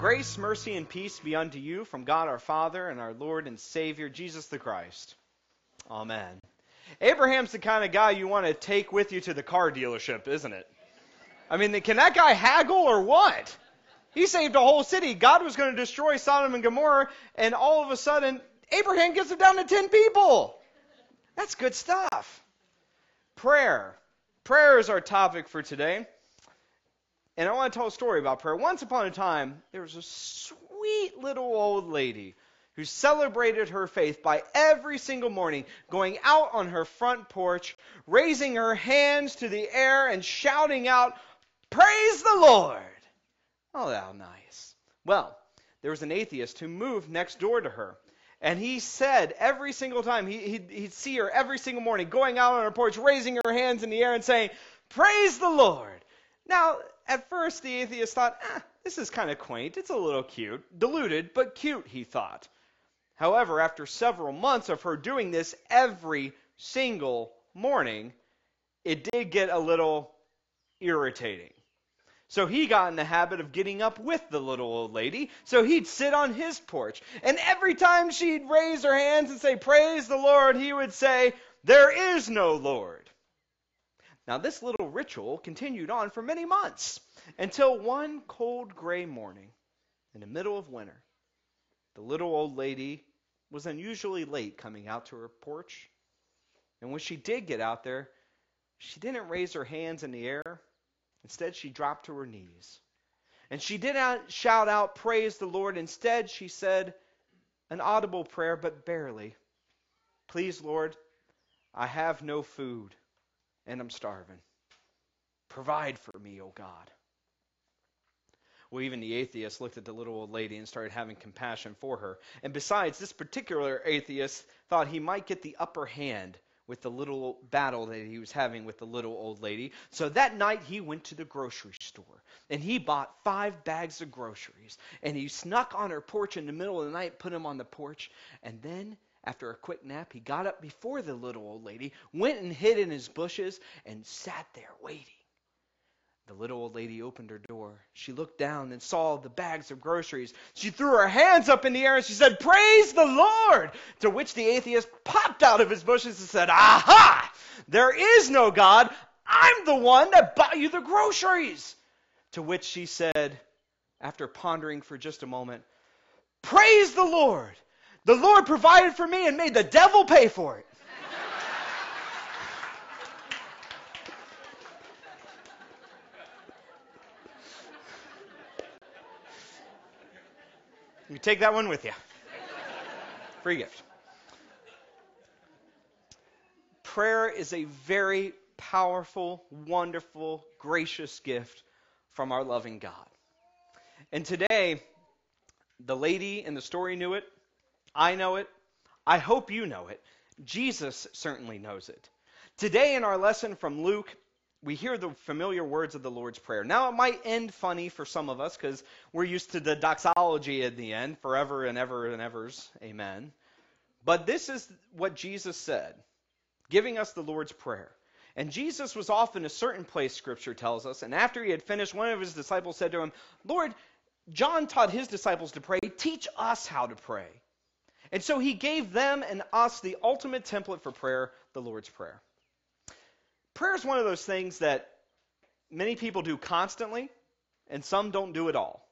Grace, mercy, and peace be unto you from God our Father and our Lord and Savior, Jesus the Christ. Amen. Abraham's the kind of guy you want to take with you to the car dealership, isn't it? I mean, can that guy haggle or what? He saved a whole city. God was going to destroy Sodom and Gomorrah, and all of a sudden, Abraham gets it down to 10 people. That's good stuff. Prayer. Prayer is our topic for today. And I want to tell a story about prayer. Once upon a time, there was a sweet little old lady who celebrated her faith by every single morning going out on her front porch, raising her hands to the air, and shouting out, Praise the Lord! Oh, how nice. Well, there was an atheist who moved next door to her. And he said every single time, he, he'd, he'd see her every single morning going out on her porch, raising her hands in the air and saying, Praise the Lord! Now, at first, the atheist thought, eh, this is kind of quaint. It's a little cute. Diluted, but cute, he thought. However, after several months of her doing this every single morning, it did get a little irritating. So he got in the habit of getting up with the little old lady. So he'd sit on his porch. And every time she'd raise her hands and say, Praise the Lord, he would say, There is no Lord. Now, this little ritual continued on for many months until one cold gray morning in the middle of winter, the little old lady was unusually late coming out to her porch. And when she did get out there, she didn't raise her hands in the air. Instead, she dropped to her knees. And she did not shout out, Praise the Lord. Instead, she said an audible prayer, but barely. Please, Lord, I have no food and I'm starving. Provide for me, O oh God. Well, even the atheist looked at the little old lady and started having compassion for her. And besides, this particular atheist thought he might get the upper hand with the little battle that he was having with the little old lady. So that night he went to the grocery store and he bought five bags of groceries. And he snuck on her porch in the middle of the night, put them on the porch, and then after a quick nap, he got up before the little old lady, went and hid in his bushes, and sat there waiting. The little old lady opened her door. She looked down and saw the bags of groceries. She threw her hands up in the air and she said, Praise the Lord! To which the atheist popped out of his bushes and said, Aha! There is no God. I'm the one that bought you the groceries. To which she said, after pondering for just a moment, Praise the Lord! The Lord provided for me and made the devil pay for it. You take that one with you. Free gift. Prayer is a very powerful, wonderful, gracious gift from our loving God. And today, the lady in the story knew it. I know it. I hope you know it. Jesus certainly knows it. Today, in our lesson from Luke, we hear the familiar words of the Lord's Prayer. Now, it might end funny for some of us because we're used to the doxology at the end, forever and ever and evers. Amen. But this is what Jesus said, giving us the Lord's Prayer. And Jesus was off in a certain place, Scripture tells us. And after he had finished, one of his disciples said to him, Lord, John taught his disciples to pray. Teach us how to pray. And so he gave them and us the ultimate template for prayer, the Lord's Prayer. Prayer is one of those things that many people do constantly, and some don't do at all.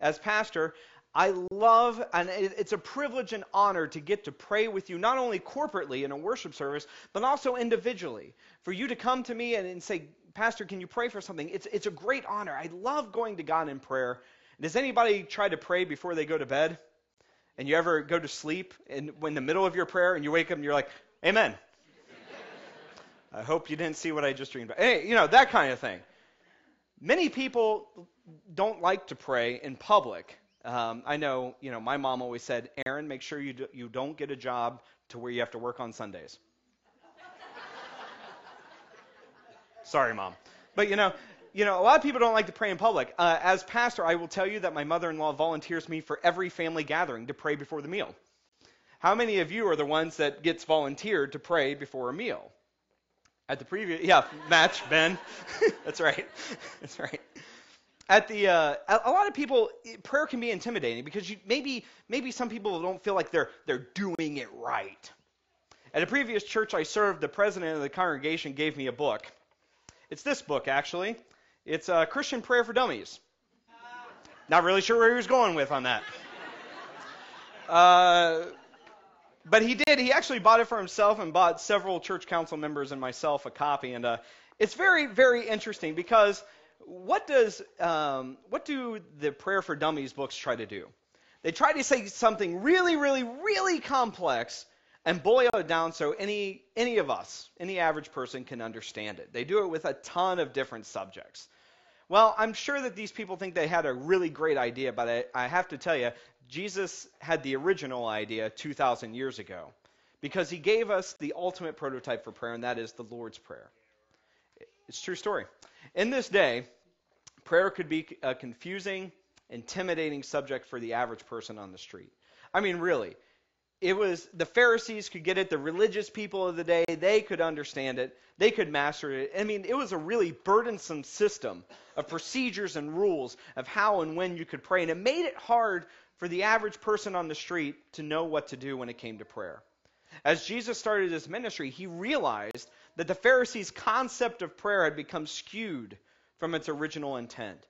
As pastor, I love, and it's a privilege and honor to get to pray with you, not only corporately in a worship service, but also individually. For you to come to me and, and say, Pastor, can you pray for something? It's, it's a great honor. I love going to God in prayer. Does anybody try to pray before they go to bed? And you ever go to sleep in, in the middle of your prayer and you wake up and you're like, Amen. I hope you didn't see what I just dreamed about. Hey, you know, that kind of thing. Many people don't like to pray in public. Um, I know, you know, my mom always said, Aaron, make sure you, do, you don't get a job to where you have to work on Sundays. Sorry, mom. But, you know, you know, a lot of people don't like to pray in public. Uh, as pastor, I will tell you that my mother-in-law volunteers me for every family gathering to pray before the meal. How many of you are the ones that gets volunteered to pray before a meal? At the previous, yeah, match Ben. That's right. That's right. at the uh, a lot of people prayer can be intimidating because you, maybe maybe some people don't feel like they're they're doing it right. At a previous church I served, the president of the congregation gave me a book. It's this book actually. It's uh, Christian Prayer for Dummies. Not really sure where he was going with on that. Uh, but he did. He actually bought it for himself and bought several church council members and myself a copy. And uh, it's very, very interesting because what does um, what do the Prayer for Dummies books try to do? They try to say something really, really, really complex and boil it down so any any of us, any average person, can understand it. They do it with a ton of different subjects. Well, I'm sure that these people think they had a really great idea, but I, I have to tell you, Jesus had the original idea 2,000 years ago because he gave us the ultimate prototype for prayer, and that is the Lord's Prayer. It's true story. In this day, prayer could be a confusing, intimidating subject for the average person on the street. I mean, really. It was the Pharisees could get it, the religious people of the day, they could understand it, they could master it. I mean, it was a really burdensome system of procedures and rules of how and when you could pray, and it made it hard for the average person on the street to know what to do when it came to prayer. As Jesus started his ministry, he realized that the Pharisees' concept of prayer had become skewed from its original intent,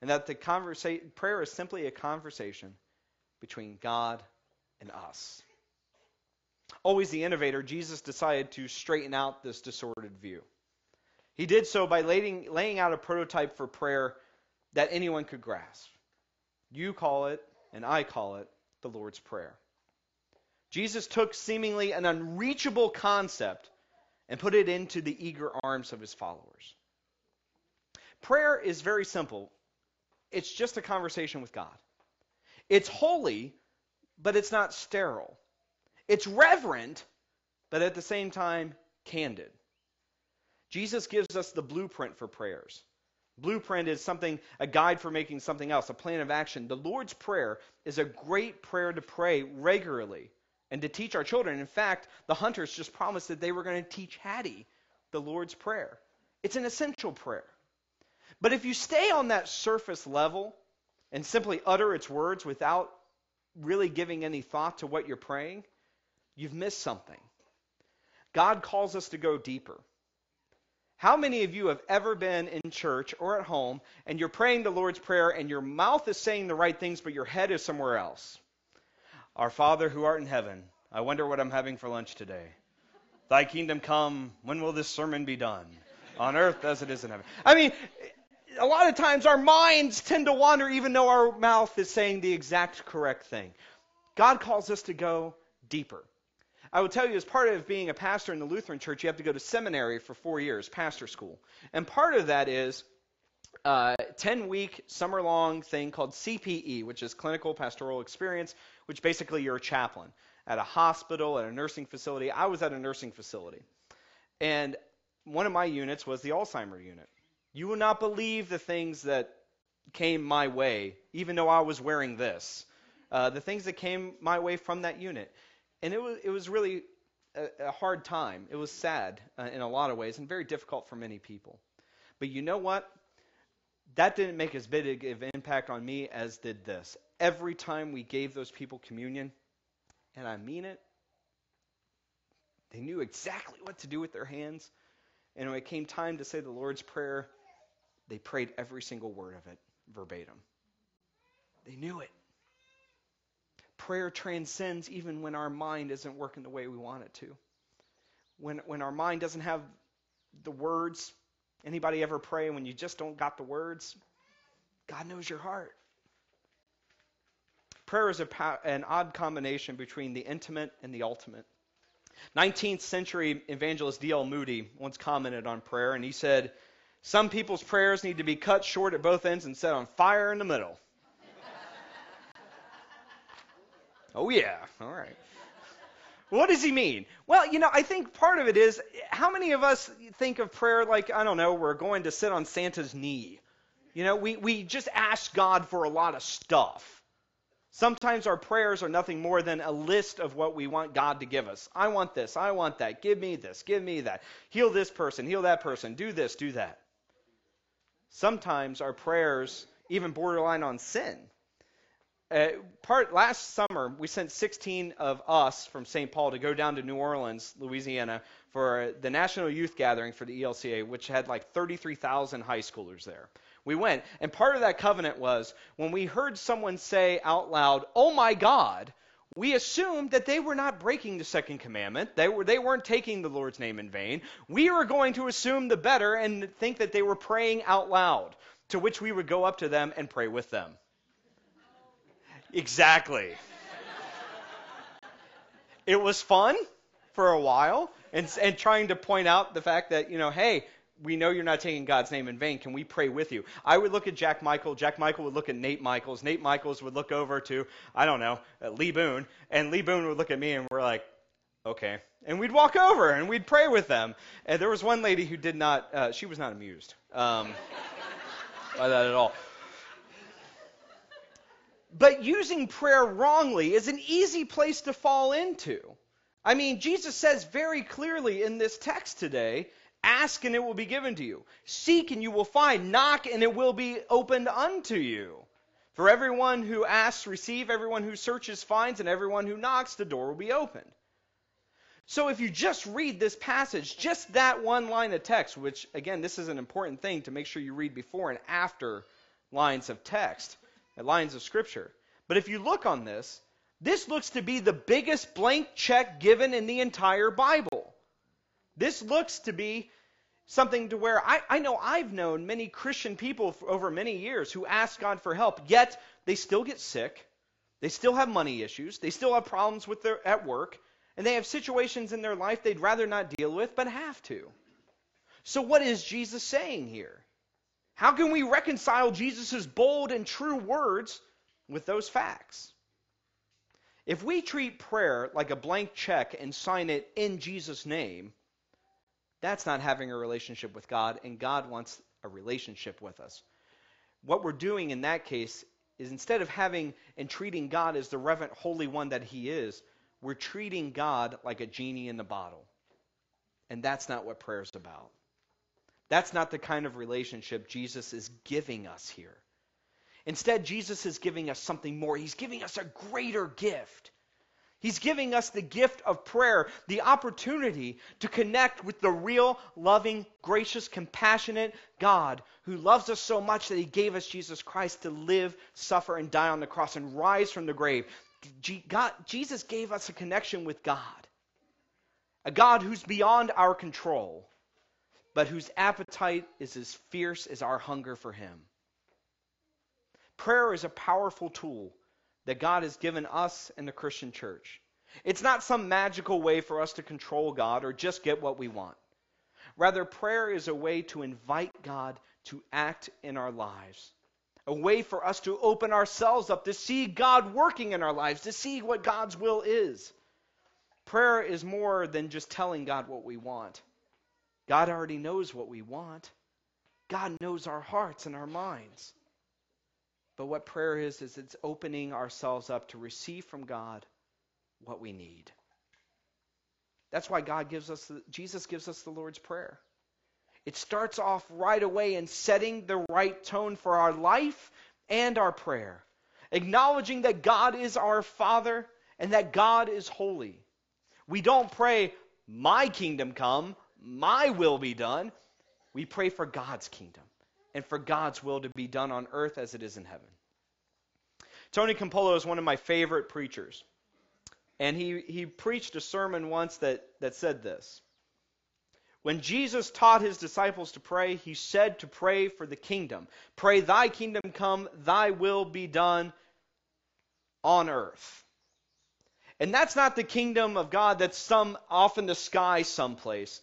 and that the conversa- prayer is simply a conversation between God and us. Always the innovator, Jesus decided to straighten out this disordered view. He did so by laying, laying out a prototype for prayer that anyone could grasp. You call it, and I call it, the Lord's Prayer. Jesus took seemingly an unreachable concept and put it into the eager arms of his followers. Prayer is very simple. It's just a conversation with God. It's holy, but it's not sterile. It's reverent, but at the same time, candid. Jesus gives us the blueprint for prayers. Blueprint is something, a guide for making something else, a plan of action. The Lord's Prayer is a great prayer to pray regularly and to teach our children. In fact, the hunters just promised that they were going to teach Hattie the Lord's Prayer. It's an essential prayer. But if you stay on that surface level and simply utter its words without really giving any thought to what you're praying, you've missed something. God calls us to go deeper. How many of you have ever been in church or at home and you're praying the Lord's Prayer and your mouth is saying the right things, but your head is somewhere else? Our Father who art in heaven, I wonder what I'm having for lunch today. Thy kingdom come, when will this sermon be done? On earth as it is in heaven. I mean, a lot of times our minds tend to wander even though our mouth is saying the exact correct thing. God calls us to go deeper. I will tell you, as part of being a pastor in the Lutheran church, you have to go to seminary for four years, pastor school. And part of that is a 10 week, summer long thing called CPE, which is Clinical Pastoral Experience, which basically you're a chaplain at a hospital, at a nursing facility. I was at a nursing facility. And one of my units was the Alzheimer unit. You will not believe the things that came my way, even though I was wearing this. Uh, the things that came my way from that unit. And it was, it was really a, a hard time. It was sad uh, in a lot of ways and very difficult for many people. But you know what? That didn't make as big of an impact on me as did this. Every time we gave those people communion, and I mean it, they knew exactly what to do with their hands. And when it came time to say the Lord's Prayer, they prayed every single word of it verbatim. They knew it. Prayer transcends even when our mind isn't working the way we want it to. When, when our mind doesn't have the words, anybody ever pray when you just don't got the words? God knows your heart. Prayer is a, an odd combination between the intimate and the ultimate. 19th century evangelist D.L. Moody once commented on prayer, and he said, some people's prayers need to be cut short at both ends and set on fire in the middle. oh, yeah. All right. What does he mean? Well, you know, I think part of it is how many of us think of prayer like, I don't know, we're going to sit on Santa's knee? You know, we, we just ask God for a lot of stuff. Sometimes our prayers are nothing more than a list of what we want God to give us. I want this. I want that. Give me this. Give me that. Heal this person. Heal that person. Do this. Do that. Sometimes our prayers even borderline on sin. Uh, part last summer, we sent 16 of us from St. Paul to go down to New Orleans, Louisiana, for the National Youth Gathering for the ELCA, which had like 33,000 high schoolers there. We went, and part of that covenant was when we heard someone say out loud, "Oh my God," we assumed that they were not breaking the second commandment. They were they weren't taking the Lord's name in vain. We were going to assume the better and think that they were praying out loud, to which we would go up to them and pray with them. Exactly. it was fun for a while and, and trying to point out the fact that, you know, hey, we know you're not taking God's name in vain. Can we pray with you? I would look at Jack Michael. Jack Michael would look at Nate Michaels. Nate Michaels would look over to, I don't know, uh, Lee Boone. And Lee Boone would look at me and we're like, okay. And we'd walk over and we'd pray with them. And there was one lady who did not, uh, she was not amused um, by that at all. But using prayer wrongly is an easy place to fall into. I mean, Jesus says very clearly in this text today ask and it will be given to you, seek and you will find, knock and it will be opened unto you. For everyone who asks, receive, everyone who searches, finds, and everyone who knocks, the door will be opened. So if you just read this passage, just that one line of text, which again, this is an important thing to make sure you read before and after lines of text uh, lines of Scripture. But if you look on this, this looks to be the biggest blank check given in the entire Bible. This looks to be something to where I, I know I've known many Christian people over many years who ask God for help, yet they still get sick, they still have money issues, they still have problems with their at work, and they have situations in their life they'd rather not deal with but have to. So what is Jesus saying here? How can we reconcile Jesus' bold and true words with those facts? If we treat prayer like a blank check and sign it in Jesus' name, that's not having a relationship with God, and God wants a relationship with us. What we're doing in that case is instead of having and treating God as the reverent holy one that he is, we're treating God like a genie in the bottle. And that's not what prayer is about. That's not the kind of relationship Jesus is giving us here. Instead, Jesus is giving us something more. He's giving us a greater gift. He's giving us the gift of prayer, the opportunity to connect with the real, loving, gracious, compassionate God who loves us so much that he gave us Jesus Christ to live, suffer, and die on the cross and rise from the grave. God, Jesus gave us a connection with God, a God who's beyond our control but whose appetite is as fierce as our hunger for Him. Prayer is a powerful tool that God has given us in the Christian church. It's not some magical way for us to control God or just get what we want. Rather, prayer is a way to invite God to act in our lives, a way for us to open ourselves up to see God working in our lives, to see what God's will is. Prayer is more than just telling God what we want. God already knows what we want. God knows our hearts and our minds. But what prayer is, is it's opening ourselves up to receive from God what we need. That's why God gives us, Jesus gives us the Lord's Prayer. It starts off right away in setting the right tone for our life and our prayer, acknowledging that God is our Father and that God is holy. We don't pray, My kingdom come, my will be done. We pray for God's kingdom and for God's will to be done on earth as it is in heaven. Tony Campolo is one of my favorite preachers. And he, he preached a sermon once that, that said this. When Jesus taught his disciples to pray, he said to pray for the kingdom. Pray, thy kingdom come, thy will be done on earth. And that's not the kingdom of God that's some off in the sky someplace.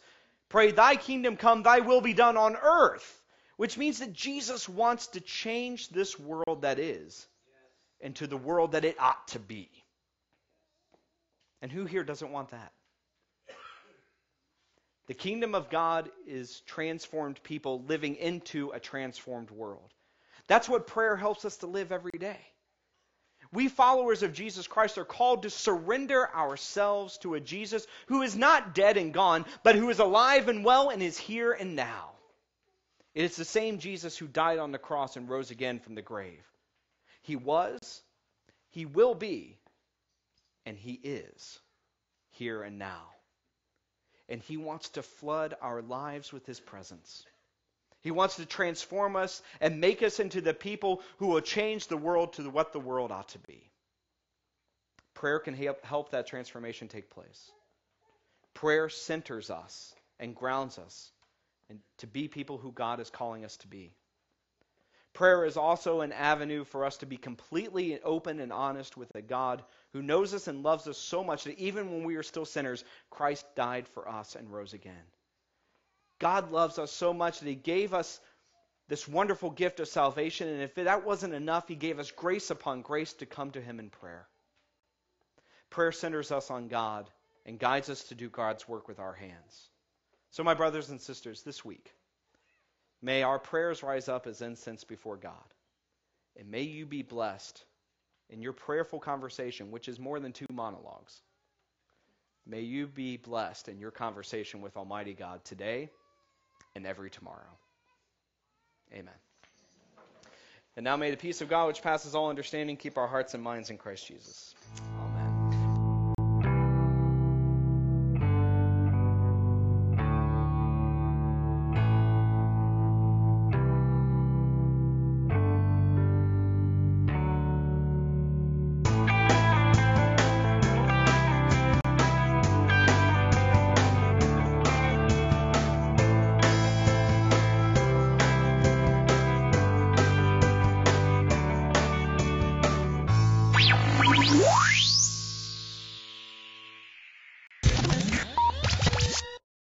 Pray, Thy kingdom come, Thy will be done on earth, which means that Jesus wants to change this world that is into the world that it ought to be. And who here doesn't want that? The kingdom of God is transformed people living into a transformed world. That's what prayer helps us to live every day. We followers of Jesus Christ are called to surrender ourselves to a Jesus who is not dead and gone, but who is alive and well and is here and now. It is the same Jesus who died on the cross and rose again from the grave. He was, he will be, and he is here and now. And he wants to flood our lives with his presence. He wants to transform us and make us into the people who will change the world to what the world ought to be. Prayer can help that transformation take place. Prayer centers us and grounds us and to be people who God is calling us to be. Prayer is also an avenue for us to be completely open and honest with a God who knows us and loves us so much that even when we are still sinners, Christ died for us and rose again. God loves us so much that He gave us this wonderful gift of salvation, and if that wasn't enough, He gave us grace upon grace to come to Him in prayer. Prayer centers us on God and guides us to do God's work with our hands. So, my brothers and sisters, this week, may our prayers rise up as incense before God. And may you be blessed in your prayerful conversation, which is more than two monologues. May you be blessed in your conversation with Almighty God today and every tomorrow. Amen. And now may the peace of God, which passes all understanding, keep our hearts and minds in Christ Jesus.